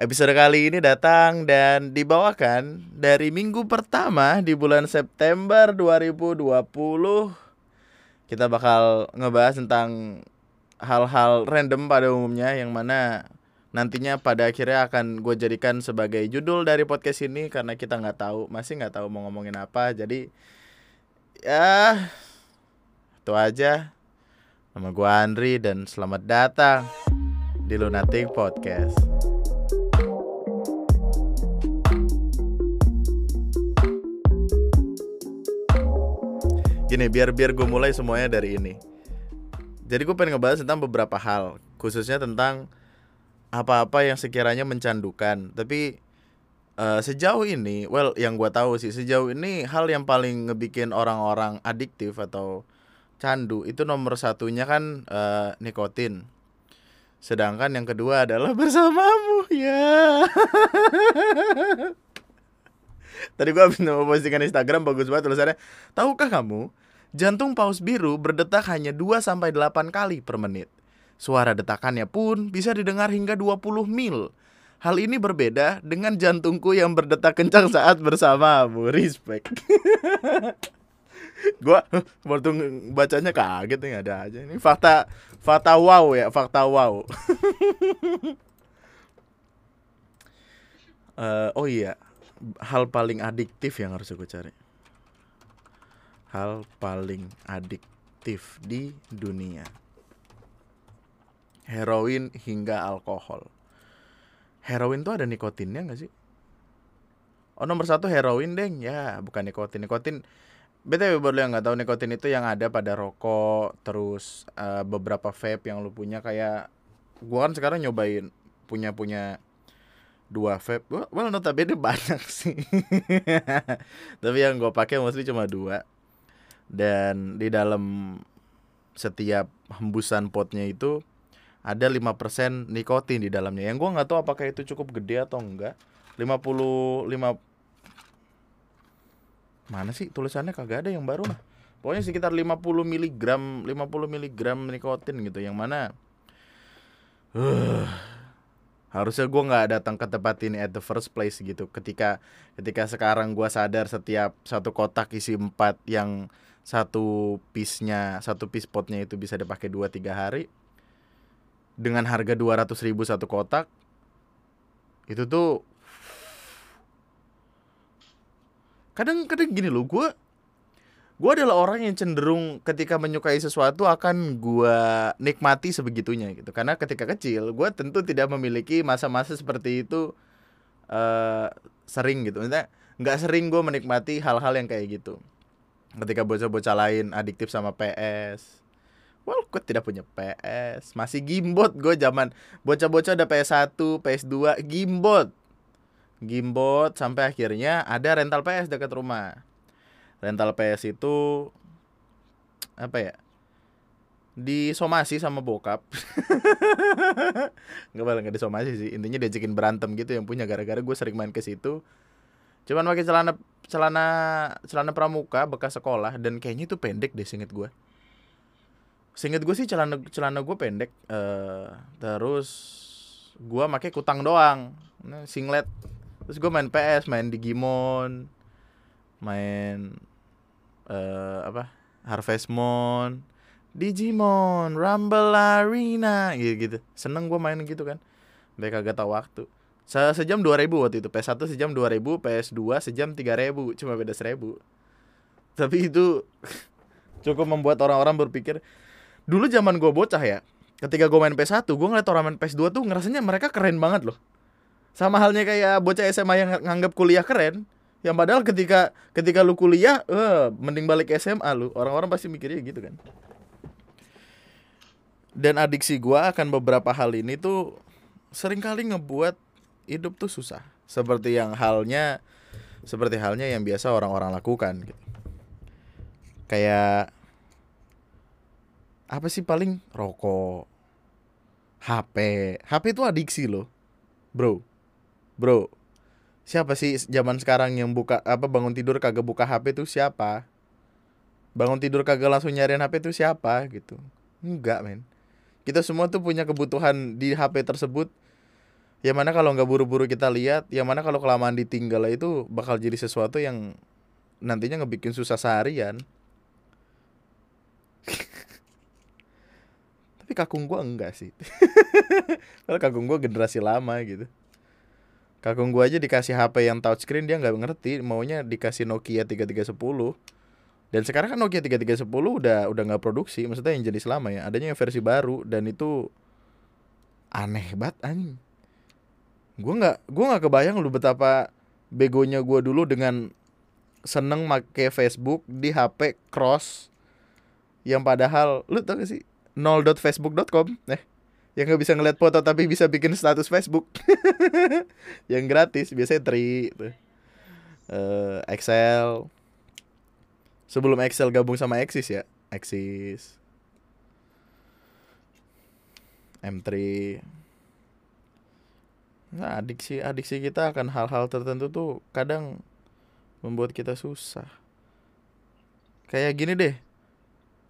Episode kali ini datang dan dibawakan dari minggu pertama di bulan September 2020. Kita bakal ngebahas tentang hal-hal random pada umumnya yang mana nantinya pada akhirnya akan gue jadikan sebagai judul dari podcast ini karena kita nggak tahu masih nggak tahu mau ngomongin apa jadi ya itu aja nama gue Andri dan selamat datang di Lunatic Podcast. Gini, biar biar gue mulai semuanya dari ini. Jadi gue pengen ngebahas tentang beberapa hal, khususnya tentang apa-apa yang sekiranya mencandukan. Tapi uh, sejauh ini, well, yang gue tahu sih sejauh ini hal yang paling ngebikin orang-orang adiktif atau candu itu nomor satunya kan uh, nikotin. Sedangkan yang kedua adalah bersamamu ya. Tadi gua habis nemu postingan Instagram bagus banget tulisannya. Tahukah kamu, jantung paus biru berdetak hanya 2 sampai 8 kali per menit. Suara detakannya pun bisa didengar hingga 20 mil. Hal ini berbeda dengan jantungku yang berdetak kencang saat bersamamu. Respect. gua waktu bacanya kaget nih ada aja ini fakta fakta wow ya fakta wow uh, oh iya hal paling adiktif yang harus gue cari. Hal paling adiktif di dunia. Heroin hingga alkohol. Heroin tuh ada nikotinnya nggak sih? Oh nomor satu heroin deng. Ya bukan nikotin. Nikotin btw baru yang nggak tahu nikotin itu yang ada pada rokok terus uh, beberapa vape yang lu punya kayak gua kan sekarang nyobain punya punya dua vape well notabene banyak sih. Tapi yang gue pakai mostly cuma dua. Dan di dalam setiap hembusan potnya itu ada 5% nikotin di dalamnya. Yang gue nggak tahu apakah itu cukup gede atau enggak. 55 mana sih tulisannya? Kagak ada yang baru. Lah pokoknya sekitar 50 mg 50 mg nikotin gitu. Yang mana uh, harusnya gue nggak datang ke tempat ini at the first place gitu. Ketika ketika sekarang gue sadar setiap satu kotak isi empat yang satu piece-nya satu piece potnya itu bisa dipakai dua tiga hari dengan harga dua ratus ribu satu kotak itu tuh kadang kadang gini loh gue gue adalah orang yang cenderung ketika menyukai sesuatu akan gue nikmati sebegitunya gitu. Karena ketika kecil gue tentu tidak memiliki masa-masa seperti itu uh, sering gitu. Maksudnya nggak sering gue menikmati hal-hal yang kayak gitu. Ketika bocah-bocah lain adiktif sama PS well gue tidak punya PS masih gimbot gue zaman bocah-bocah ada PS1 PS2 gimbot. Gimbot sampai akhirnya ada rental PS dekat rumah rental PS itu apa ya disomasi sama bokap. Nggak boleh nggak disomasi sih. Intinya diajakin berantem gitu yang punya gara-gara gue sering main ke situ. Cuman pakai celana celana celana pramuka bekas sekolah dan kayaknya itu pendek deh singet gue singet gue sih celana celana gue pendek uh, terus gue pakai kutang doang. Singlet. Terus gue main PS main Digimon main uh, apa Harvest Moon, Digimon, Rumble Arena gitu gitu. Seneng gue main gitu kan. Mereka gak tahu waktu. Se sejam 2000 waktu itu. PS1 sejam 2000, PS2 sejam 3000, cuma beda 1000. Tapi itu cukup membuat orang-orang berpikir dulu zaman gue bocah ya. Ketika gue main PS1, gue ngeliat orang main PS2 tuh ngerasanya mereka keren banget loh. Sama halnya kayak bocah SMA yang nganggap kuliah keren yang padahal ketika ketika lu kuliah, eh mending balik SMA lu. Orang-orang pasti mikirnya gitu kan. Dan adiksi gua akan beberapa hal ini tuh sering kali ngebuat hidup tuh susah. Seperti yang halnya seperti halnya yang biasa orang-orang lakukan gitu. Kayak apa sih paling rokok, HP. HP itu adiksi loh. Bro. Bro, siapa sih zaman sekarang yang buka apa bangun tidur kagak buka HP tuh siapa? Bangun tidur kagak langsung nyariin HP tuh siapa gitu. Enggak, men. Kita semua tuh punya kebutuhan di HP tersebut yang mana kalau nggak buru-buru kita lihat yang mana kalau kelamaan ditinggal itu bakal jadi sesuatu yang nantinya ngebikin susah seharian tapi kakung gua enggak sih kalau kakung gua generasi lama gitu kakung gua aja dikasih HP yang touchscreen dia nggak ngerti maunya dikasih Nokia 3310 dan sekarang kan Nokia 3310 udah udah nggak produksi maksudnya yang jenis lama ya adanya yang versi baru dan itu aneh banget anjing. Gue nggak gue nggak kebayang lu betapa begonya gue dulu dengan seneng make Facebook di HP cross yang padahal lu tau gak sih? nol.facebook.com eh yang nggak bisa ngeliat foto tapi bisa bikin status Facebook yang gratis biasanya tri tuh. Uh, Excel sebelum Excel gabung sama Axis ya Axis M3 Nah, adiksi adiksi kita akan hal-hal tertentu tuh kadang membuat kita susah. Kayak gini deh.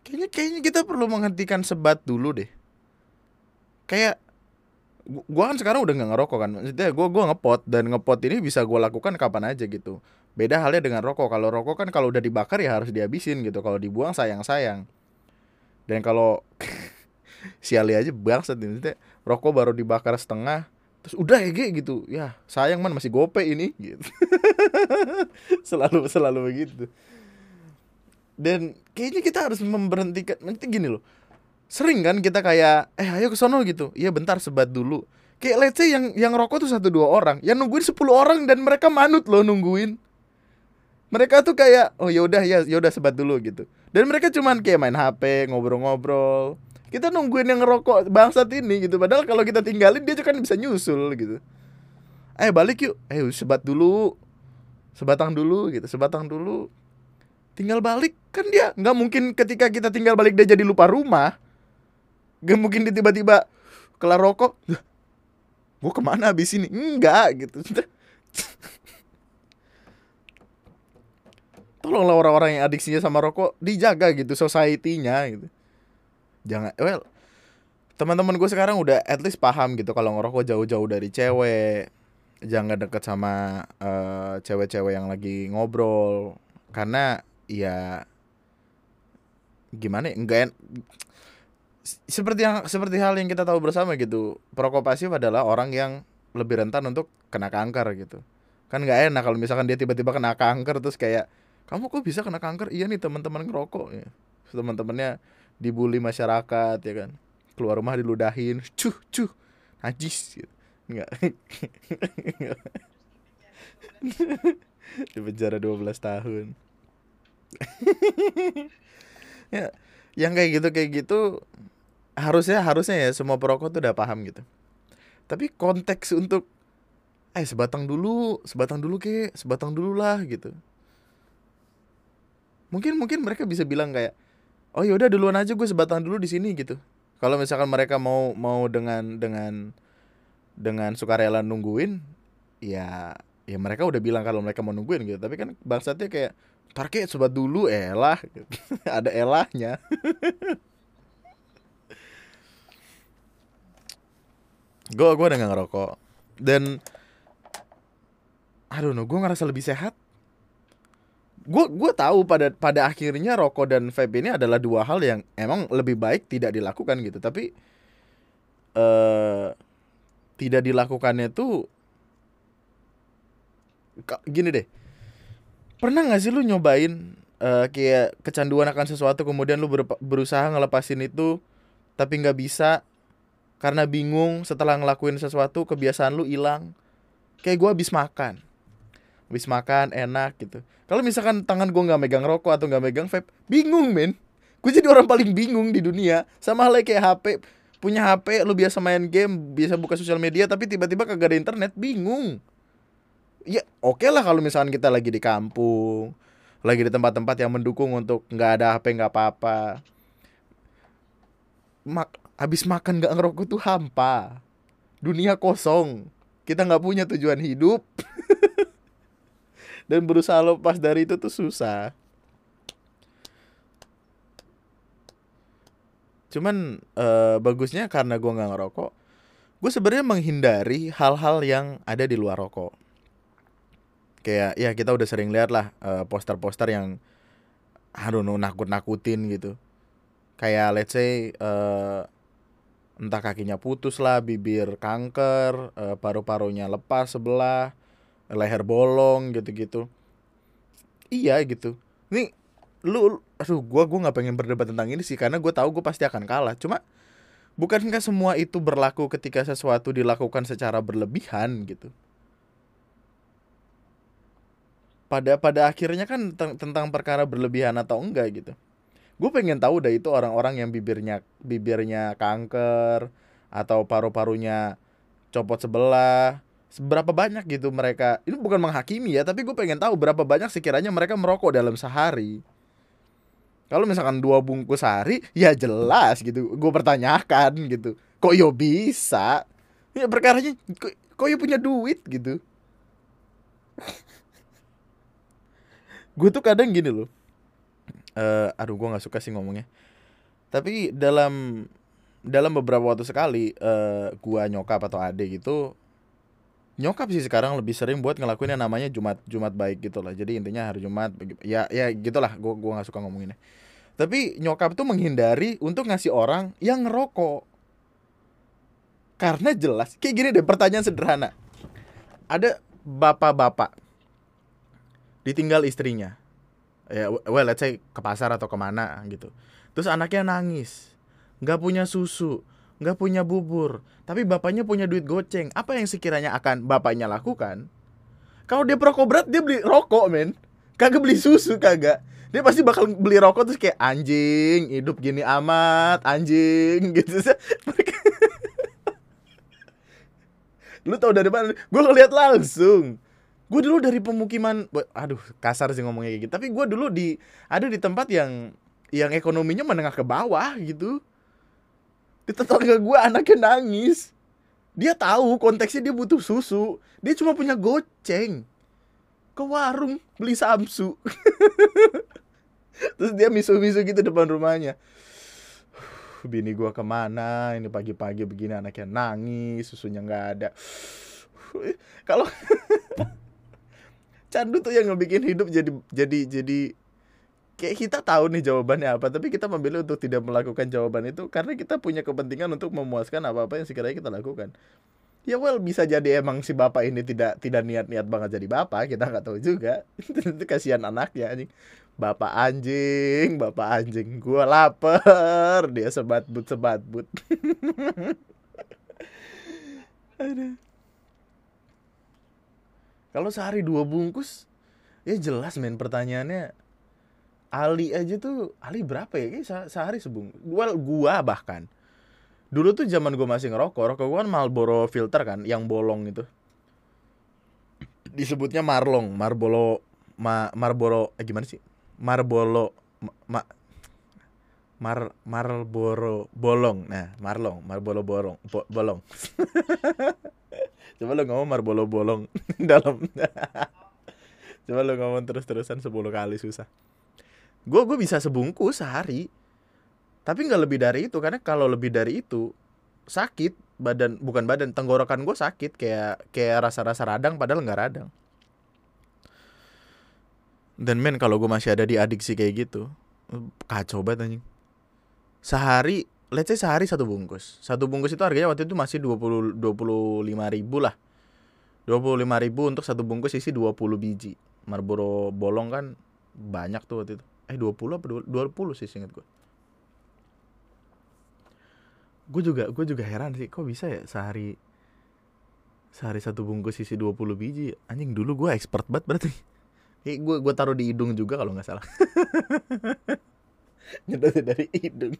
Kayaknya kayaknya kita perlu menghentikan sebat dulu deh. Kayak gua kan sekarang udah nggak ngerokok kan. Maksudnya gua gua ngepot dan ngepot ini bisa gua lakukan kapan aja gitu. Beda halnya dengan rokok. Kalau rokok kan kalau udah dibakar ya harus dihabisin gitu. Kalau dibuang sayang-sayang. Dan kalau siali aja bangsat maksudnya rokok baru dibakar setengah terus udah ya gitu ya sayang man masih gope ini gitu selalu selalu begitu dan kayaknya kita harus memberhentikan nanti gini loh sering kan kita kayak eh ayo ke sono gitu. Iya bentar sebat dulu. Kayak let's say yang yang rokok tuh satu dua orang. Yang nungguin sepuluh orang dan mereka manut loh nungguin. Mereka tuh kayak oh ya udah ya ya sebat dulu gitu. Dan mereka cuman kayak main hp ngobrol-ngobrol. Kita nungguin yang ngerokok bangsat ini gitu. Padahal kalau kita tinggalin dia juga kan bisa nyusul gitu. Eh balik yuk. Eh sebat dulu. Sebatang dulu gitu. Sebatang dulu. Tinggal balik. Kan dia nggak mungkin ketika kita tinggal balik dia jadi lupa rumah nggak mungkin dia tiba-tiba kelar rokok. Gue ke mana habis ini? Enggak gitu. Tolonglah orang-orang yang adiksinya sama rokok dijaga gitu society-nya gitu. Jangan well teman-teman gue sekarang udah at least paham gitu kalau ngerokok jauh-jauh dari cewek. Jangan deket sama uh, cewek-cewek yang lagi ngobrol. Karena ya gimana ya enggak seperti yang seperti hal yang kita tahu bersama gitu. Perokok pasif adalah orang yang lebih rentan untuk kena kanker gitu. Kan nggak enak kalau misalkan dia tiba-tiba kena kanker terus kayak kamu kok bisa kena kanker? Iya nih teman-teman ngerokok. Ya. Teman-temannya dibully masyarakat ya kan. Keluar rumah diludahin cuh cuh najis. Gitu. enggak di penjara 12 tahun. Ya yang kayak gitu kayak gitu harusnya harusnya ya semua perokok tuh udah paham gitu. Tapi konteks untuk eh sebatang dulu sebatang dulu ke sebatang dulu lah gitu. Mungkin mungkin mereka bisa bilang kayak oh yaudah duluan aja gue sebatang dulu di sini gitu. Kalau misalkan mereka mau mau dengan dengan dengan sukarela nungguin ya ya mereka udah bilang kalau mereka mau nungguin gitu. Tapi kan bangsatnya kayak target sebat dulu elah. Ada elahnya. Gue gue udah gak ngerokok. Dan aduh no gue ngerasa lebih sehat. Gue gue tahu pada pada akhirnya rokok dan vape ini adalah dua hal yang emang lebih baik tidak dilakukan gitu. Tapi uh, tidak dilakukannya tuh gini deh. Pernah nggak sih lu nyobain uh, kayak kecanduan akan sesuatu kemudian lu ber berusaha ngelepasin itu tapi nggak bisa karena bingung setelah ngelakuin sesuatu kebiasaan lu hilang. Kayak gue habis makan. Habis makan enak gitu. Kalau misalkan tangan gue nggak megang rokok atau nggak megang vape bingung men. Gue jadi orang paling bingung di dunia. Sama halnya kayak HP punya HP lu biasa main game biasa buka sosial media tapi tiba-tiba kagak ada internet bingung ya oke okay lah kalau misalkan kita lagi di kampung lagi di tempat-tempat yang mendukung untuk nggak ada HP nggak apa-apa. Mak habis makan nggak ngerokok tuh hampa. Dunia kosong. Kita nggak punya tujuan hidup. Dan berusaha lepas dari itu tuh susah. Cuman uh, bagusnya karena gue nggak ngerokok gue sebenarnya menghindari hal-hal yang ada di luar rokok kayak ya kita udah sering lihat lah uh, poster-poster yang aduh nakut-nakutin gitu. Kayak let's say uh, entah kakinya putus lah bibir kanker uh, paru-parunya lepas sebelah leher bolong gitu-gitu. Iya gitu. Nih lu aduh gua gua nggak pengen berdebat tentang ini sih karena gue tahu gue pasti akan kalah. Cuma bukankah semua itu berlaku ketika sesuatu dilakukan secara berlebihan gitu pada pada akhirnya kan tentang perkara berlebihan atau enggak gitu gue pengen tahu dah itu orang-orang yang bibirnya bibirnya kanker atau paru-parunya copot sebelah seberapa banyak gitu mereka ini bukan menghakimi ya tapi gue pengen tahu berapa banyak sekiranya mereka merokok dalam sehari kalau misalkan dua bungkus sehari, ya jelas gitu. Gue pertanyakan gitu. Kok yo bisa? Ya perkaranya kok, kok yo punya duit gitu. gue tuh kadang gini loh. Uh, aduh gue nggak suka sih ngomongnya. Tapi dalam dalam beberapa waktu sekali uh, gua nyokap atau ade gitu nyokap sih sekarang lebih sering buat ngelakuin yang namanya Jumat Jumat baik gitu lah. Jadi intinya hari Jumat ya ya gitulah gua gua nggak suka ngomonginnya. Tapi nyokap tuh menghindari untuk ngasih orang yang ngerokok. Karena jelas, kayak gini deh pertanyaan sederhana. Ada bapak-bapak ditinggal istrinya. Ya, well let's say ke pasar atau ke mana gitu. Terus anaknya nangis, nggak punya susu, nggak punya bubur, tapi bapaknya punya duit goceng. Apa yang sekiranya akan bapaknya lakukan? Kalau dia perokok berat, dia beli rokok, men. Kagak beli susu, kagak dia pasti bakal beli rokok terus kayak anjing hidup gini amat anjing gitu lu tau dari mana gue ngeliat langsung gue dulu dari pemukiman aduh kasar sih ngomongnya kayak gitu. Tapi gue dulu di ada di tempat yang yang ekonominya menengah ke bawah gitu. Di tetangga gue anaknya nangis. Dia tahu konteksnya dia butuh susu. Dia cuma punya goceng. Ke warung beli samsu. Terus dia misu-misu gitu depan rumahnya. Bini gua ke mana? Ini pagi-pagi begini anaknya nangis susunya nggak ada. Kalau candu tuh yang ngebikin hidup jadi jadi jadi kayak kita tahu nih jawabannya apa tapi kita memilih untuk tidak melakukan jawaban itu karena kita punya kepentingan untuk memuaskan apa-apa yang sekiranya kita lakukan. Ya well bisa jadi emang si bapak ini tidak tidak niat-niat banget jadi bapak kita nggak tahu juga. Itu kasihan anaknya anjing. Bapak anjing bapak anjing gua lapar. Dia sebat but sebat but kalau sehari dua bungkus ya jelas men pertanyaannya. Ali aja tuh Ali berapa ya? Kayaknya sehari sebung well gua bahkan. Dulu tuh zaman gue masih ngerokok rokok gue kan Marlboro filter kan yang bolong itu. Disebutnya Marlong Marlboro ma Marlboro eh, gimana sih? Marlboro ma, Mar Marlboro bolong. Nah Marlong Marlboro bolong bo, bolong coba lo ngomong Marlboro bolong dalam. Coba lo ngomong terus terusan 10 kali susah. Gue gue bisa sebungkus sehari. Tapi nggak lebih dari itu karena kalau lebih dari itu sakit badan bukan badan tenggorokan gue sakit kayak kayak rasa-rasa radang padahal nggak radang. Dan men kalau gue masih ada di adiksi kayak gitu kacau banget anjing. Sehari let's say sehari satu bungkus. Satu bungkus itu harganya waktu itu masih dua puluh dua puluh lima ribu lah. dua puluh lima ribu untuk satu bungkus isi dua puluh biji. Marlboro bolong kan banyak tuh waktu itu. Eh dua puluh apa dua puluh sih inget gue gue juga gue juga heran sih kok bisa ya sehari sehari satu bungkus isi 20 biji? Anjing dulu gue expert banget berarti. Eh, gue gue taruh di hidung juga kalau nggak salah. Nyedot dari hidung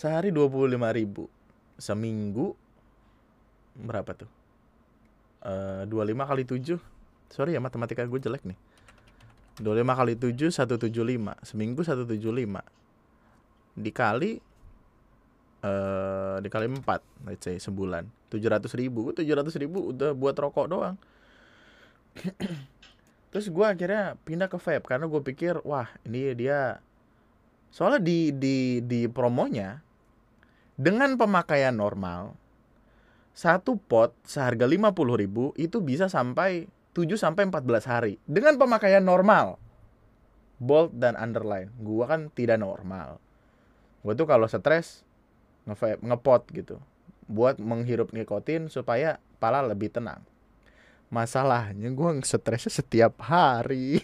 sehari dua puluh lima ribu. Seminggu berapa tuh? Eh, dua lima kali tujuh. Sorry ya matematika gue jelek nih. dua lima kali tujuh satu tujuh lima. Seminggu satu tujuh lima. Dikali uh, dikali empat let's say sebulan. tujuh ratus ribu. tujuh ratus ribu udah buat rokok doang. Terus gue akhirnya pindah ke vape karena gue pikir wah ini dia. Soalnya di di di promonya dengan pemakaian normal satu pot seharga 50.000 itu bisa sampai 7 sampai 14 hari dengan pemakaian normal. Bold dan underline. Gua kan tidak normal. Gua tuh kalau stres nge ngepot gitu. Buat menghirup nikotin supaya pala lebih tenang. Masalahnya gue stresnya setiap hari.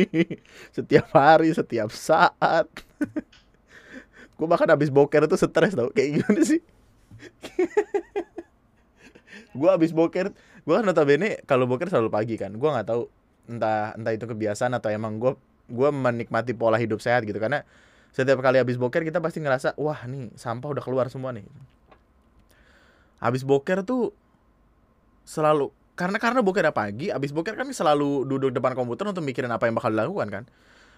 setiap hari, setiap saat. gue bahkan habis boker tuh stres tau. Kayak gimana sih? gue habis boker gue kan notabene kalau boker selalu pagi kan gue nggak tahu entah entah itu kebiasaan atau emang gue gue menikmati pola hidup sehat gitu karena setiap kali habis boker kita pasti ngerasa wah nih sampah udah keluar semua nih habis boker tuh selalu karena karena boker pagi habis boker kan selalu duduk depan komputer untuk mikirin apa yang bakal dilakukan kan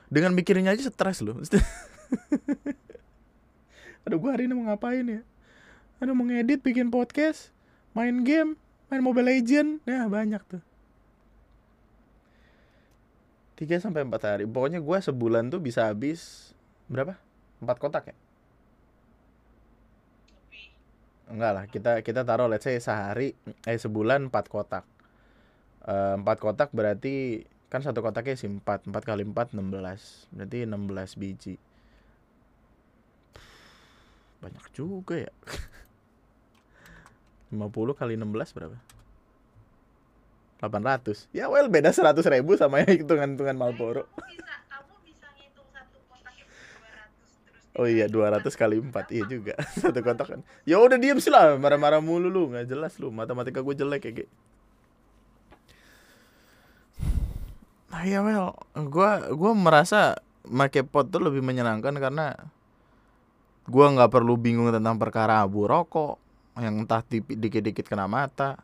dengan mikirinnya aja stres loh aduh gue hari ini mau ngapain ya? Aduh mau ngedit bikin podcast main game main Mobile Legend ya banyak tuh. Tiga sampai empat hari. Pokoknya gue sebulan tuh bisa habis berapa? Empat kotak ya? Enggak lah kita kita taruh let's say sehari eh sebulan empat kotak. Eh, empat kotak berarti kan satu kotaknya sih empat empat kali empat enam belas. Berarti enam belas biji banyak juga ya. 50 kali 16 berapa? 800 Ya well beda 100 ribu sama yang hitungan-hitungan Malboro Oh iya 200 kali 4 Iya juga. Satu kotak kan. Ya udah diem sih lah Marah-marah mulu lu Gak jelas lu. Matematika gue jelek kayak gitu Nah ya well Gue gua merasa Make pot tuh lebih menyenangkan karena Gue gak perlu bingung tentang perkara abu rokok yang entah dikit-dikit kena mata.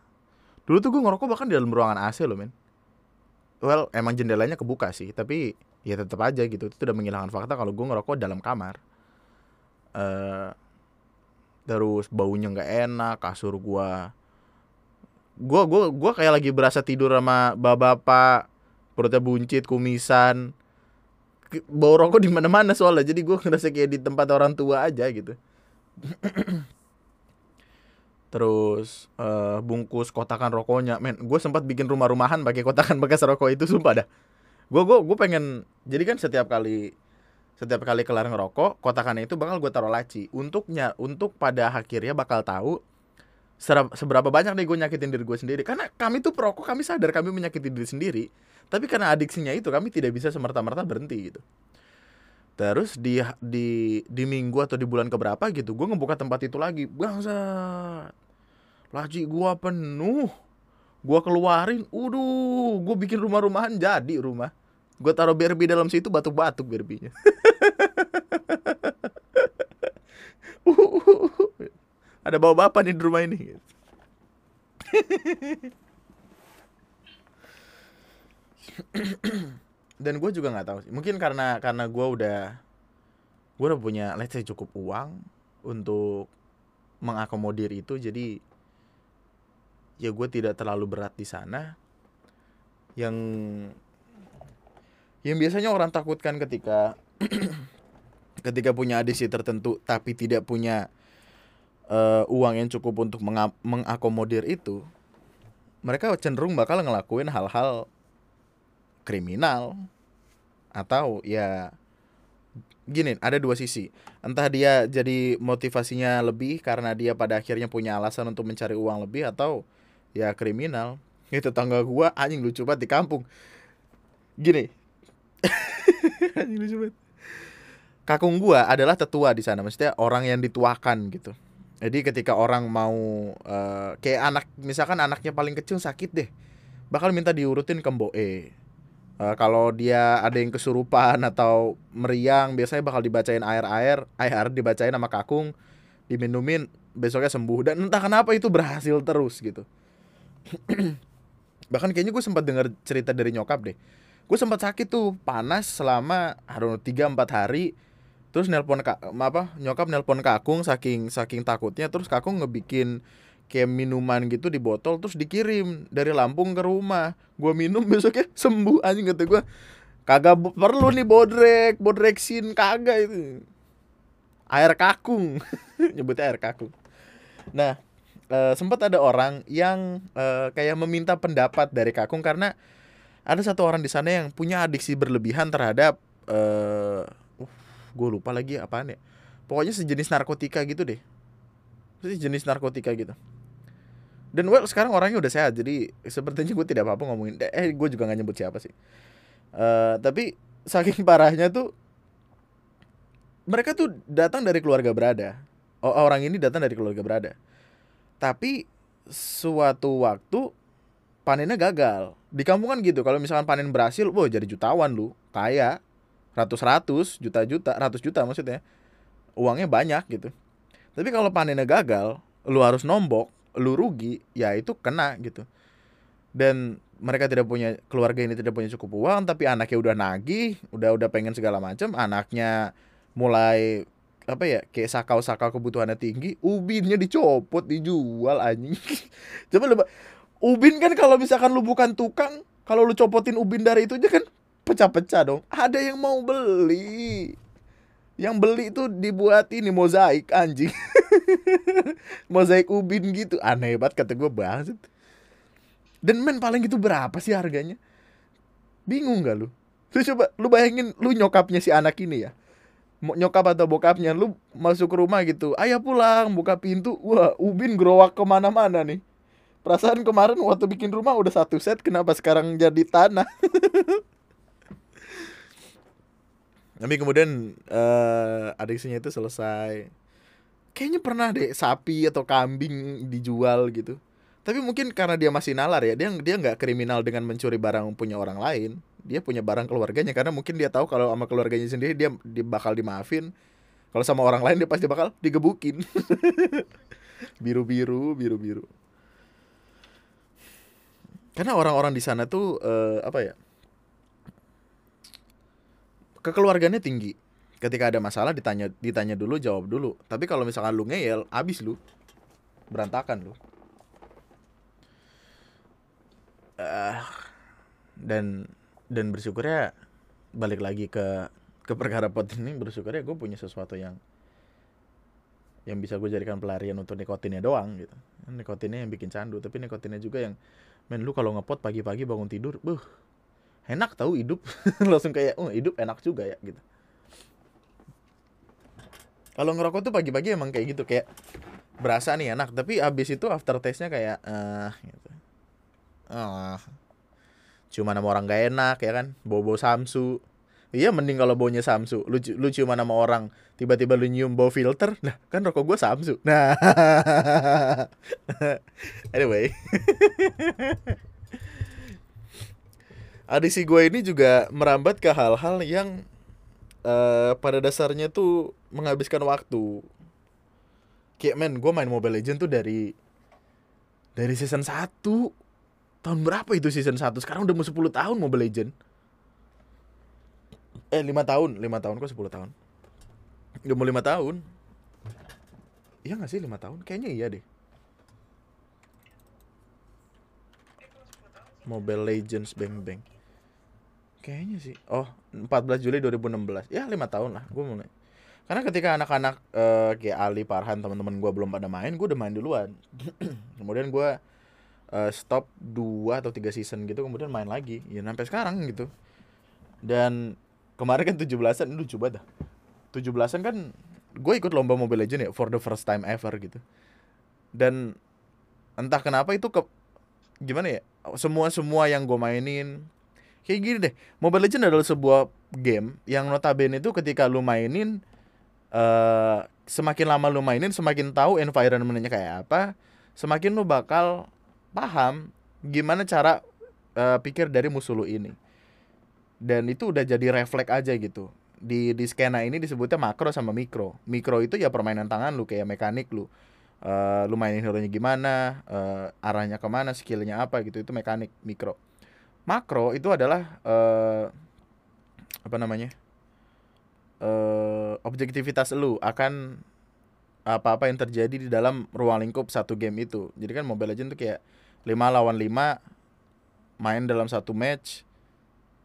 Dulu tuh gue ngerokok bahkan di dalam ruangan AC loh men. Well emang jendelanya kebuka sih, tapi ya tetap aja gitu. Itu udah menghilangkan fakta kalau gue ngerokok dalam kamar. Uh, terus baunya nggak enak, kasur gue gue gue gue kayak lagi berasa tidur sama bapak-bapak perutnya buncit kumisan bau rokok di mana-mana soalnya. Jadi gue ngerasa kayak di tempat orang tua aja gitu. Terus uh, bungkus kotakan rokoknya. Men gue sempat bikin rumah-rumahan pakai kotakan bekas rokok itu sumpah dah. Gue gue gue pengen jadi kan setiap kali setiap kali kelar ngerokok kotakannya itu bakal gue taruh laci. Untuknya untuk pada akhirnya bakal tahu seberapa banyak nih gue nyakitin diri gue sendiri karena kami tuh perokok kami sadar kami menyakiti diri sendiri tapi karena adiksinya itu kami tidak bisa semerta-merta berhenti gitu Terus di di di minggu atau di bulan keberapa gitu, gue ngebuka tempat itu lagi, bangsa. Laci gua penuh. Gua keluarin, uduh, gue bikin rumah-rumahan jadi rumah. Gue taruh berbi dalam situ batuk-batuk berbinya. Ada bawa bapak nih di rumah ini. dan gue juga nggak tahu sih. Mungkin karena karena gue udah gue udah punya let's say cukup uang untuk mengakomodir itu. Jadi ya gue tidak terlalu berat di sana. Yang yang biasanya orang takutkan ketika ketika punya adiksi tertentu tapi tidak punya uh, uang yang cukup untuk mengakomodir itu mereka cenderung bakal ngelakuin hal-hal kriminal. Atau ya gini ada dua sisi. Entah dia jadi motivasinya lebih karena dia pada akhirnya punya alasan untuk mencari uang lebih atau ya kriminal. Itu tangga gua anjing lucu banget di kampung. Gini. Anjing lucu banget. Kakung gua adalah tetua di sana maksudnya orang yang dituakan gitu jadi ketika orang mau uh, kayak anak misalkan anaknya paling kecil sakit deh bakal minta diurutin ke mboe Uh, kalau dia ada yang kesurupan atau meriang, biasanya bakal dibacain air-air, air dibacain sama kakung, diminumin, besoknya sembuh. Dan entah kenapa itu berhasil terus gitu. Bahkan kayaknya gue sempat dengar cerita dari nyokap deh. Gue sempat sakit tuh, panas selama aduh tiga empat hari. Terus nelpon kak, apa? Nyokap nelpon kakung saking saking takutnya. Terus kakung ngebikin kayak minuman gitu di botol terus dikirim dari Lampung ke rumah gue minum besoknya sembuh anjing kata gue kagak perlu nih bodrek bodreksin kagak itu air kakung nyebutnya air kakung nah uh, sempat ada orang yang uh, kayak meminta pendapat dari kakung karena ada satu orang di sana yang punya adiksi berlebihan terhadap uh gue lupa lagi apaan ya. Pokoknya sejenis narkotika gitu deh. Sejenis narkotika gitu. Dan well sekarang orangnya udah sehat jadi sepertinya gue tidak apa-apa ngomongin eh gue juga nggak nyebut siapa sih. Uh, tapi saking parahnya tuh mereka tuh datang dari keluarga berada. Orang ini datang dari keluarga berada. Tapi suatu waktu panennya gagal. Di kampung kan gitu kalau misalkan panen berhasil wah jadi jutawan lu kaya ratus-ratus juta-juta ratus juta maksudnya. Uangnya banyak gitu. Tapi kalau panennya gagal lu harus nombok lu rugi ya itu kena gitu. Dan mereka tidak punya keluarga ini tidak punya cukup uang tapi anaknya udah nagih udah udah pengen segala macam anaknya mulai apa ya kayak sakau-sakau kebutuhannya tinggi ubinnya dicopot dijual anjing. Coba lu ubin kan kalau misalkan lu bukan tukang kalau lu copotin ubin dari itu aja kan pecah-pecah dong. Ada yang mau beli. Yang beli itu dibuat ini mozaik anjing. Mozaik ubin gitu. Aneh banget kata gue banget dan men paling itu berapa sih harganya? Bingung gak lu? Lu coba lu bayangin lu nyokapnya si anak ini ya? Nyokap atau bokapnya lu masuk ke rumah gitu ayah pulang buka pintu. Wah ubin gerowak ke mana-mana nih. Perasaan kemarin waktu bikin rumah udah satu set kenapa sekarang jadi tanah tapi kemudian uh, adiksinya itu selesai. Kayaknya pernah deh sapi atau kambing dijual gitu. Tapi mungkin karena dia masih nalar ya dia dia nggak kriminal dengan mencuri barang punya orang lain. Dia punya barang keluarganya karena mungkin dia tahu kalau sama keluarganya sendiri dia, dia bakal dimaafin. Kalau sama orang lain dia pasti bakal digebukin. Biru biru biru biru karena orang-orang di sana tuh uh, apa ya kekeluarganya tinggi. Ketika ada masalah ditanya ditanya dulu jawab dulu. Tapi kalau misalkan lu ngeyel abis lu. Berantakan lu. Uh, dan dan bersyukurnya balik lagi ke ke perkara pot ini bersyukurnya gue punya sesuatu yang yang bisa gue jadikan pelarian untuk nikotinnya doang gitu. Nikotinnya yang bikin candu tapi nikotinnya juga yang men lu kalau ngepot pagi-pagi bangun tidur buh enak tahu hidup. Langsung kayak oh hidup enak juga ya gitu. Kalau ngerokok tuh pagi-pagi emang kayak gitu kayak berasa nih enak. Tapi abis itu after taste nya kayak uh, gitu. Uh, cuma nama orang gak enak ya kan? Bobo samsu iya mending kalau baunya samsu lu lu cuma nama orang tiba-tiba lu nyium bau filter nah kan rokok gue samsu nah. Anyway adiksi gue ini juga merambat ke hal-hal yang uh, pada dasarnya tuh menghabiskan waktu. Kayak men, gue main Mobile Legend tuh dari dari season 1 Tahun berapa itu season 1? Sekarang udah mau 10 tahun Mobile Legend Eh 5 tahun. 5 tahun kok 10 tahun? Udah mau 5 tahun. Iya gak sih 5 tahun? Kayaknya iya deh. Mobile Legends Bang Bang Kayaknya sih. Oh, 14 Juli 2016. Ya, lima tahun lah. Gue mulai. Karena ketika anak-anak uh, kayak Ali, Parhan, teman-teman gue belum pada main, gue udah main duluan. kemudian gue uh, stop dua atau tiga season gitu, kemudian main lagi. Ya sampai sekarang gitu. Dan kemarin kan 17-an lucu banget dah. 17-an kan gue ikut lomba Mobile Legends ya for the first time ever gitu. Dan entah kenapa itu ke gimana ya? Semua semua yang gue mainin kayak gini deh Mobile Legends adalah sebuah game yang notabene itu ketika lu mainin uh, semakin lama lu mainin semakin tahu environmentnya kayak apa semakin lu bakal paham gimana cara uh, pikir dari musuh lu ini. Dan itu udah jadi refleks aja gitu. Di di skena ini disebutnya makro sama mikro. Mikro itu ya permainan tangan lu kayak mekanik lu. Uh, lu mainin hero nya gimana uh, arahnya ke mana skillnya apa gitu itu mekanik mikro makro itu adalah uh, apa namanya uh, objektivitas lu akan apa-apa yang terjadi di dalam ruang lingkup satu game itu. Jadi kan Mobile Legends tuh kayak 5 lawan 5 main dalam satu match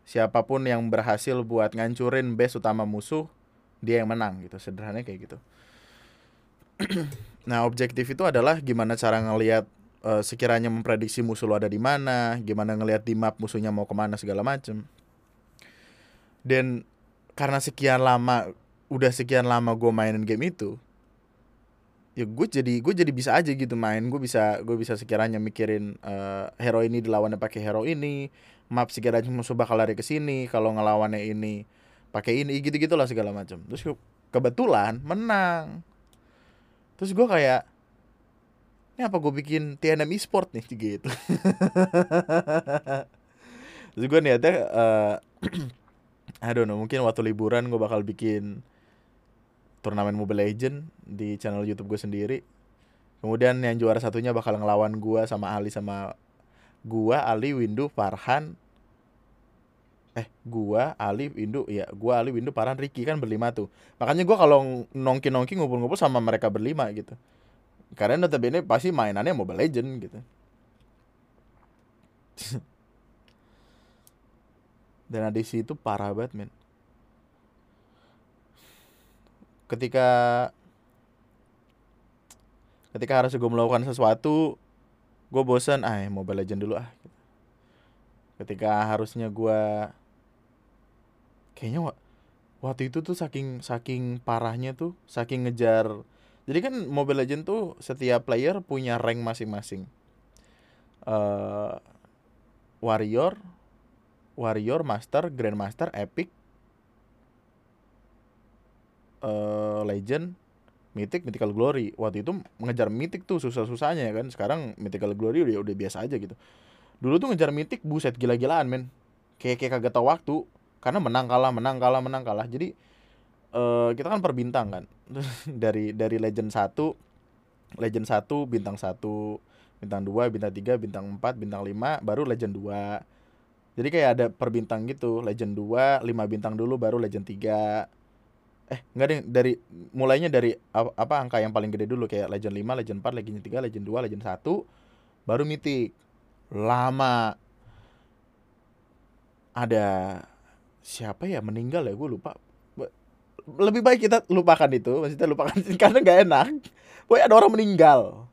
siapa pun yang berhasil buat ngancurin base utama musuh dia yang menang gitu. Sederhananya kayak gitu. Nah objektif itu adalah gimana cara ngelihat uh, sekiranya memprediksi musuh lo ada di mana gimana ngelihat di map musuhnya mau ke mana segala macem. Dan karena sekian lama udah sekian lama gue mainin game itu ya gue jadi gue jadi bisa aja gitu main. Gue bisa gue bisa sekiranya mikirin uh, hero ini dilawannya pakai hero ini map sekiranya musuh bakal lari ke sini kalau ngelawannya ini pakai ini gitu gitulah segala macam terus kebetulan menang. Terus gue kayak ini apa gue bikin TNM e-sport nih gitu terus gue niatnya uh, I don't know mungkin waktu liburan gue bakal bikin turnamen Mobile Legend di channel YouTube gue sendiri. Kemudian yang juara satunya bakal ngelawan gua sama Ali sama gua, Ali, Windu, Farhan. Eh, gua, Ali, Windu, ya, gua, Ali, Windu, Farhan, Ricky kan berlima tuh. Makanya gua kalau nongki-nongki ngumpul-ngumpul sama mereka berlima gitu. Karena notabene pasti mainannya Mobile Legend gitu. Dan adisi itu parah banget, men. ketika ketika harus gue melakukan sesuatu gue bosan ah mobile legend dulu ah ketika harusnya gue kayaknya waktu itu tuh saking saking parahnya tuh saking ngejar jadi kan mobile legend tuh setiap player punya rank masing-masing uh, warrior warrior master grandmaster epic uh, Legend, Mythic, Mythical Glory. Waktu itu mengejar Mythic tuh susah-susahnya ya kan. Sekarang Mythical Glory udah udah biasa aja gitu. Dulu tuh ngejar Mythic buset gila-gilaan men. Kayak kayak kagak tau waktu karena menang kalah menang kalah menang kalah. Jadi uh, kita kan per bintang kan. dari dari Legend 1 Legend 1 bintang 1 bintang 2 bintang 3 bintang 4 bintang 5 baru Legend 2 jadi kayak ada per bintang gitu Legend 2 5 bintang dulu baru Legend 3 eh enggak deh dari mulainya dari apa angka yang paling gede dulu kayak Legend 5, Legend 4, Legend 3, Legend 2, Legend 1 baru Mythic. Lama. Ada siapa ya meninggal ya gue lupa. Lebih baik kita lupakan itu, maksudnya lupakan karena gak enak. Boy ada orang meninggal.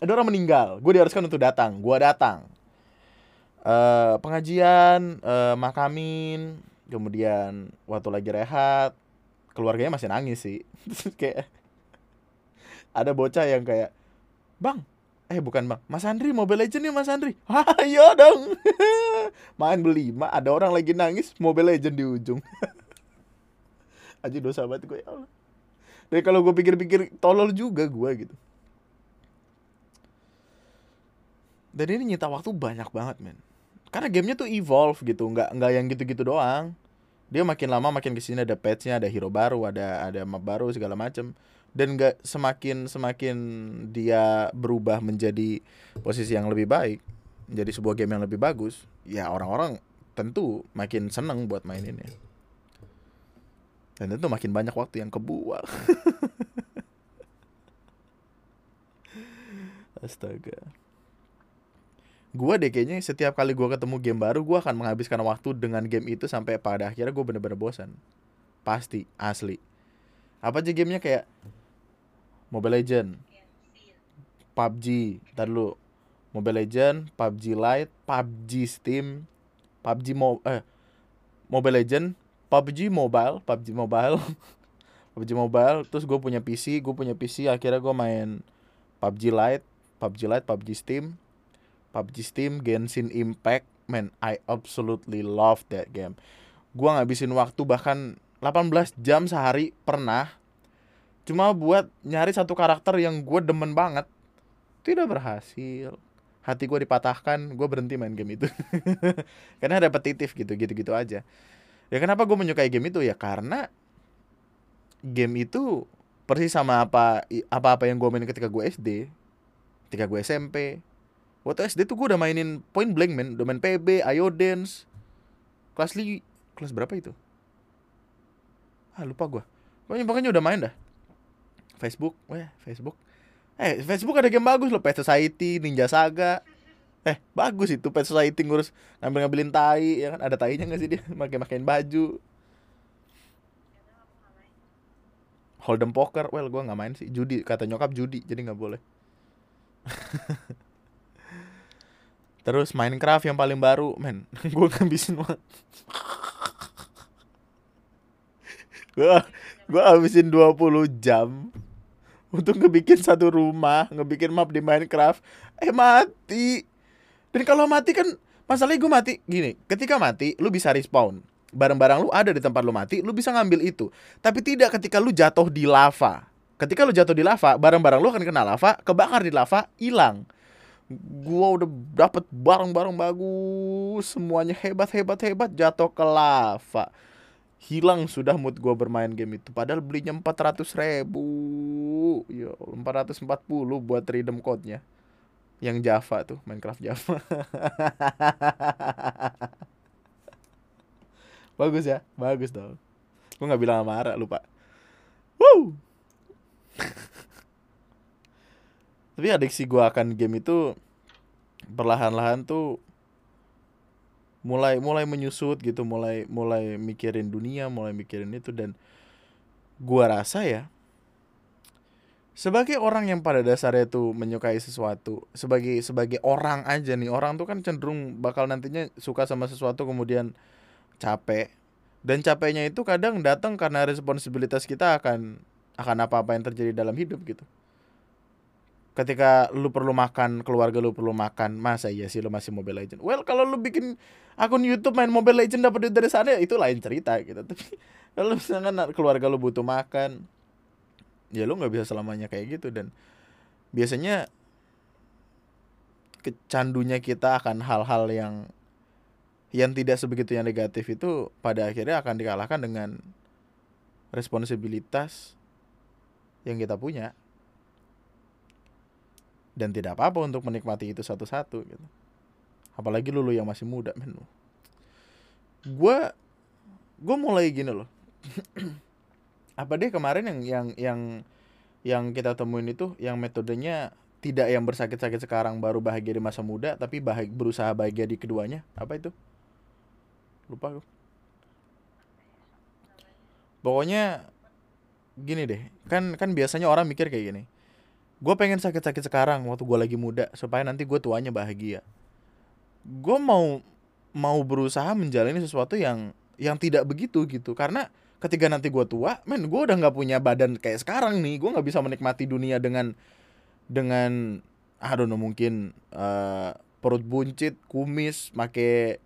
Ada orang meninggal. Gue diharuskan untuk datang. Gue datang. Uh, pengajian, uh, makamin, kemudian waktu lagi rehat, keluarganya masih nangis sih kayak ada bocah yang kayak bang eh bukan bang Mas Andri Mobile Legend nih Mas Andri ayo dong main berlima ada orang lagi nangis Mobile Legend di ujung aja dosa banget gue ya Allah. Dan kalau gue pikir-pikir tolol juga gue gitu. Dan ini nyita waktu banyak banget men. Karena gamenya tuh evolve gitu. Nggak nggak yang gitu-gitu doang. Dia makin lama makin ke sini ada patchnya ada hero baru ada ada map baru segala macam dan nggak semakin semakin dia berubah menjadi posisi yang lebih baik menjadi sebuah game yang lebih bagus ya orang-orang tentu makin seneng buat maininnya dan tentu makin banyak waktu yang kebuang. Astaga. Gue deh kayaknya setiap kali gue ketemu game baru gue akan menghabiskan waktu dengan game itu sampai pada akhirnya gue bener-bener bosan pasti asli. Apa aja gamenya? Kayak Mobile Legend PUBG ntar dulu. Mobile Legend PUBG Lite PUBG Steam PUBG Mo eh Mobile Legend PUBG Mobile PUBG Mobile PUBG Mobile terus gue punya PC gue punya PC akhirnya gue main PUBG Lite PUBG Lite PUBG Steam PUBG Steam, Genshin Impact, man, I absolutely love that game. Gua ngabisin waktu bahkan 18 jam sehari pernah cuma buat nyari satu karakter yang gue demen banget. Tidak berhasil. Hati gue dipatahkan, gue berhenti main game itu. Karena repetitif gitu, gitu-gitu aja. Ya kenapa gue menyukai game itu ya karena game itu persis sama apa apa-apa yang gue main ketika gue SD, ketika gue SMP, Waktu SD tuh gue udah mainin Point Blank men, udah main PB, Ayo Dance. Kelas li kelas berapa itu? Ah lupa gue. Pokoknya, pokoknya udah main dah. Facebook, weh Facebook. Eh Facebook ada game bagus loh, Pet Society, Ninja Saga. Eh bagus itu Pet Society ngurus ngambil ngambilin tai, ya kan? Ada tainya nggak sih dia? Makai makin baju. hold'em poker. Well gue nggak main sih. Judi kata nyokap judi jadi nggak boleh. Terus Minecraft yang paling baru. Men gue ngabisin gue gue habisin 20 jam untuk ngebikin satu rumah ngebikin map di Minecraft. Eh mati dan kalau mati kan masalahnya gue mati gini ketika mati lu bisa respawn barang-barang lu ada di tempat lu mati, lu bisa ngambil itu. Tapi tidak ketika lu jatuh di lava. Ketika lu jatuh di lava, barang-barang lu akan kena lava, kebakar di lava, hilang. Gua udah dapet barang-barang bagus, semuanya hebat-hebat hebat jatuh ke lava. Hilang sudah mood gua bermain game itu. Padahal belinya 400 ribu. Yo, 440 buat redeem code-nya. Yang Java tuh, Minecraft Java. bagus ya bagus dong gue nggak bilang marah lupa Woo! tapi adiksi gue akan game itu perlahan-lahan tuh mulai mulai menyusut gitu mulai mulai mikirin dunia mulai mikirin itu dan gua rasa ya sebagai orang yang pada dasarnya tuh menyukai sesuatu sebagai sebagai orang aja nih orang tuh kan cenderung bakal nantinya suka sama sesuatu kemudian capek. Dan capeknya itu kadang datang karena responsibilitas kita akan akan apa-apa yang terjadi dalam hidup gitu. Ketika lu perlu makan keluarga lu perlu makan masa iya sih lu masih Mobile Legend? Well kalau lu bikin akun YouTube main Mobile Legend dapat duit dari sana ya itu lain cerita gitu. Tapi kalau misalkan keluarga lu butuh makan ya lu nggak bisa selamanya kayak gitu. Dan biasanya kecandunya kita akan hal-hal yang yang tidak sebegitu yang negatif itu pada akhirnya akan dikalahkan dengan responsibilitas yang kita punya. Dan tidak apa-apa untuk menikmati itu satu-satu gitu. Apalagi lulu yang masih muda men. Gue gue mulai gini loh apa deh kemarin yang yang yang yang kita temuin itu yang metodenya tidak yang bersakit-sakit sekarang baru bahagia di masa muda tapi bahagia, berusaha bahagia di keduanya. Apa itu? Lupa gue pokoknya gini deh kan kan biasanya orang mikir kayak gini. Gue pengen sakit-sakit sekarang waktu gue lagi muda supaya nanti gue tuanya bahagia. Gue mau mau berusaha menjalani sesuatu yang yang tidak begitu gitu. Karena ketika nanti gue tua men gue udah nggak punya badan kayak sekarang nih. Gue nggak bisa menikmati dunia dengan dengan aduh mungkin uh, perut buncit kumis make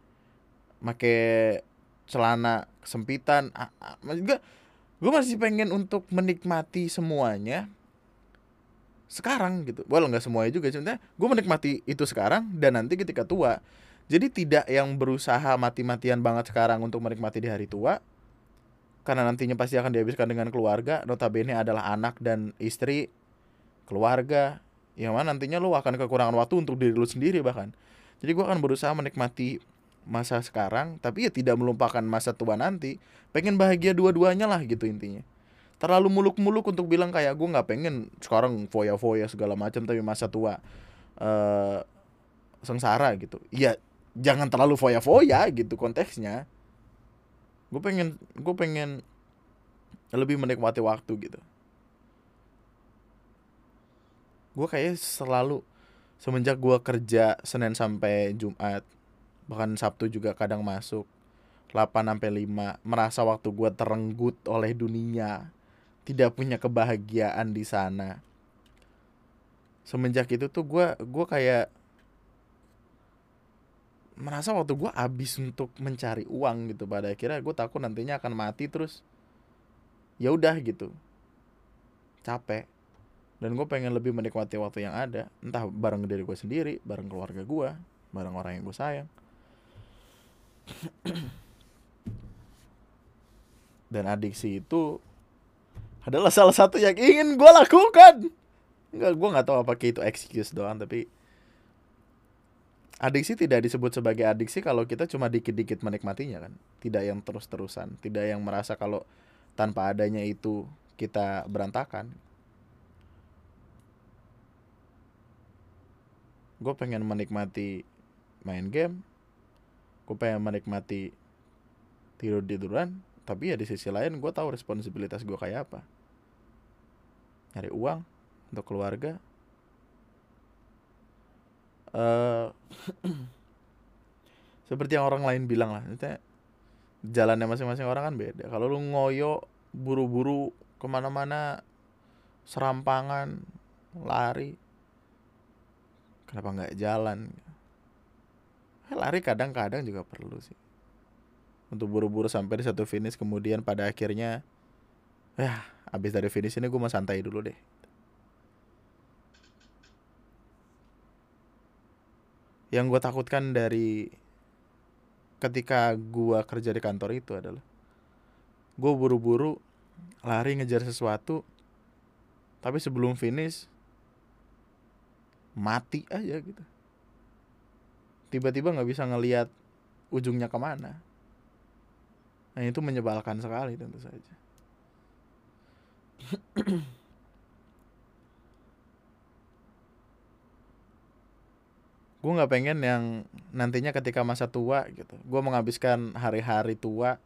make celana kesempitan. Maksud gue masih pengen untuk menikmati semuanya sekarang gitu. Well nggak semuanya juga sebenarnya gue menikmati itu sekarang dan nanti ketika tua. Jadi tidak yang berusaha mati-matian banget sekarang untuk menikmati di hari tua karena nantinya pasti akan dihabiskan dengan keluarga notabene adalah anak dan istri keluarga. Yang mana nantinya lo akan kekurangan waktu untuk diri lo sendiri bahkan. Jadi gue akan berusaha menikmati masa sekarang tapi ya tidak melupakan masa tua nanti. Pengen bahagia dua-duanya lah gitu intinya. Terlalu muluk-muluk untuk bilang kayak gue nggak pengen sekarang foya-foya segala macam tapi masa tua uh, sengsara gitu. Ya jangan terlalu foya-foya gitu konteksnya gue pengen gue pengen lebih menikmati waktu gitu. Gue kayak selalu semenjak gue kerja Senin sampai Jumat bahkan Sabtu juga kadang masuk 8 sampai 5 merasa waktu gue terenggut oleh dunia tidak punya kebahagiaan di sana. Semenjak itu tuh gue gue kayak merasa waktu gue habis untuk mencari uang gitu pada akhirnya gue takut nantinya akan mati terus. Ya udah gitu. Capek. Dan gue pengen lebih menikmati waktu yang ada entah bareng diri gue sendiri bareng keluarga gue bareng orang yang gue sayang. Dan adiksi itu adalah salah satu yang ingin gue lakukan. Enggak, gue nggak tahu apakah itu excuse doang tapi adiksi tidak disebut sebagai adiksi kalau kita cuma dikit-dikit menikmatinya kan? Tidak yang terus-terusan tidak yang merasa kalau tanpa adanya itu kita berantakan. Gue pengen menikmati main game gue pengen menikmati tidur tiduran tapi ya di sisi lain gue tahu responsibilitas gue kayak apa. Nyari uang untuk keluarga eh seperti yang orang lain bilang lah maksudnya jalannya masing-masing orang kan beda. Kalau lu ngoyo buru-buru ke mana-mana serampangan lari kenapa nggak jalan? Eh, lari kadang-kadang juga perlu sih. Untuk buru-buru sampai di satu finish kemudian pada akhirnya ya habis dari finish ini gue mau santai dulu deh yang gue takutkan dari ketika gue kerja di kantor itu adalah gue buru-buru lari ngejar sesuatu tapi sebelum finish mati aja gitu. Tiba-tiba nggak bisa ngelihat ujungnya ke mana. Nah itu menyebalkan sekali tentu saja gue nggak pengen yang nantinya ketika masa tua gitu. Gue menghabiskan hari-hari tua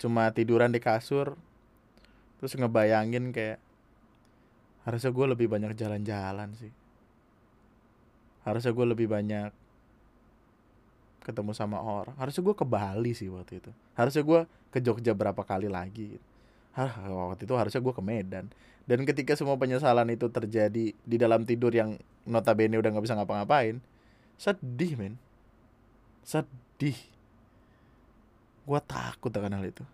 cuma tiduran di kasur terus ngebayangin kayak harusnya gue lebih banyak jalan-jalan sih. Harusnya gue lebih banyak ketemu sama orang. Harusnya gue ke Bali sih waktu itu. Harusnya gue ke Jogja berapa kali lagi. Hah, waktu itu harusnya gue ke Medan. Dan ketika semua penyesalan itu terjadi di dalam tidur yang notabene udah nggak bisa ngapa-ngapain sedih men sedih gue takut akan hal itu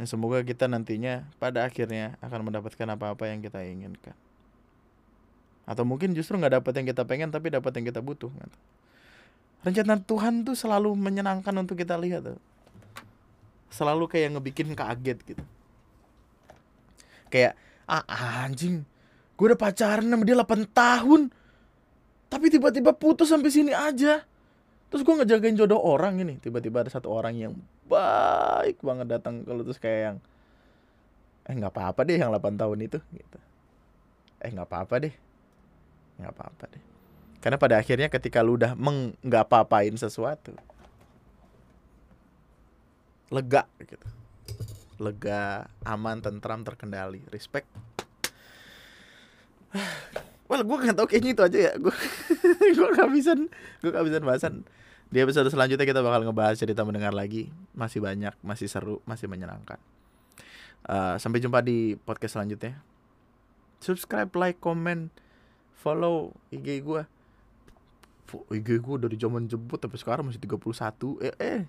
Ya, semoga kita nantinya pada akhirnya akan mendapatkan apa-apa yang kita inginkan. Atau mungkin justru nggak dapat yang kita pengen tapi dapat yang kita butuh. Gitu. Rencana Tuhan tuh selalu menyenangkan untuk kita lihat. Selalu kayak ngebikin kaget gitu. Kayak ah anjing, gue udah pacaran sama dia 8 tahun. Tapi tiba-tiba putus sampai sini aja. Terus gue ngejagain jodoh orang ini. Tiba-tiba ada satu orang yang baik banget datang kalau terus kayak yang eh nggak apa-apa deh yang 8 tahun itu gitu eh nggak apa-apa deh nggak apa-apa deh karena pada akhirnya ketika lu udah meng nggak apa-apain sesuatu lega gitu lega aman tentram terkendali respect well gue nggak tahu kayaknya itu aja ya gue gue kehabisan gue kehabisan bahasan di episode selanjutnya kita bakal ngebahas cerita mendengar lagi. Masih banyak, masih seru, masih menyenangkan. Uh, sampai jumpa di podcast selanjutnya. Subscribe, like, comment, follow IG gue. IG gue dari zaman jebut tapi sekarang masih 31. Eh, eh.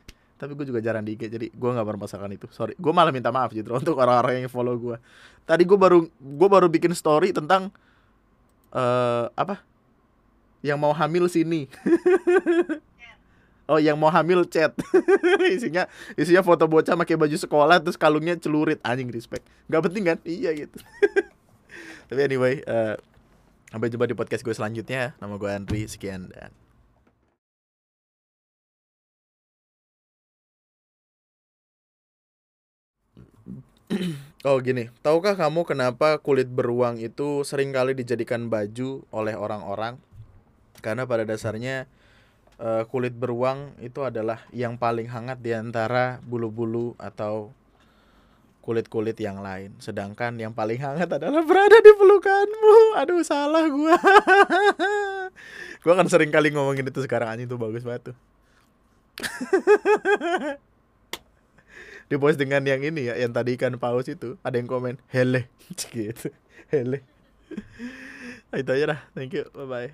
Tapi gue juga jarang di IG jadi gue nggak bermasalahkan itu. Sorry, gue malah minta maaf gitu untuk orang-orang yang follow gue. Tadi gue baru gue baru bikin story tentang uh, apa? Yang mau hamil sini. Oh yang mau hamil chat isinya isinya foto bocah pakai baju sekolah terus kalungnya celurit anjing respect nggak penting kan iya gitu tapi anyway uh, sampai jumpa di podcast gue selanjutnya nama gue Andri sekian dan Oh gini, tahukah kamu kenapa kulit beruang itu sering kali dijadikan baju oleh orang-orang? Karena pada dasarnya uh, kulit beruang itu adalah yang paling hangat di antara bulu-bulu atau kulit-kulit yang lain. Sedangkan yang paling hangat adalah berada di pelukanmu. Aduh, salah gua. gua kan sering kali ngomongin itu sekarang anjing tuh bagus banget tuh. di post dengan yang ini ya, yang tadi ikan paus itu, ada yang komen, "Hele." gitu. Hele. itu aja dah. Thank you. Bye bye.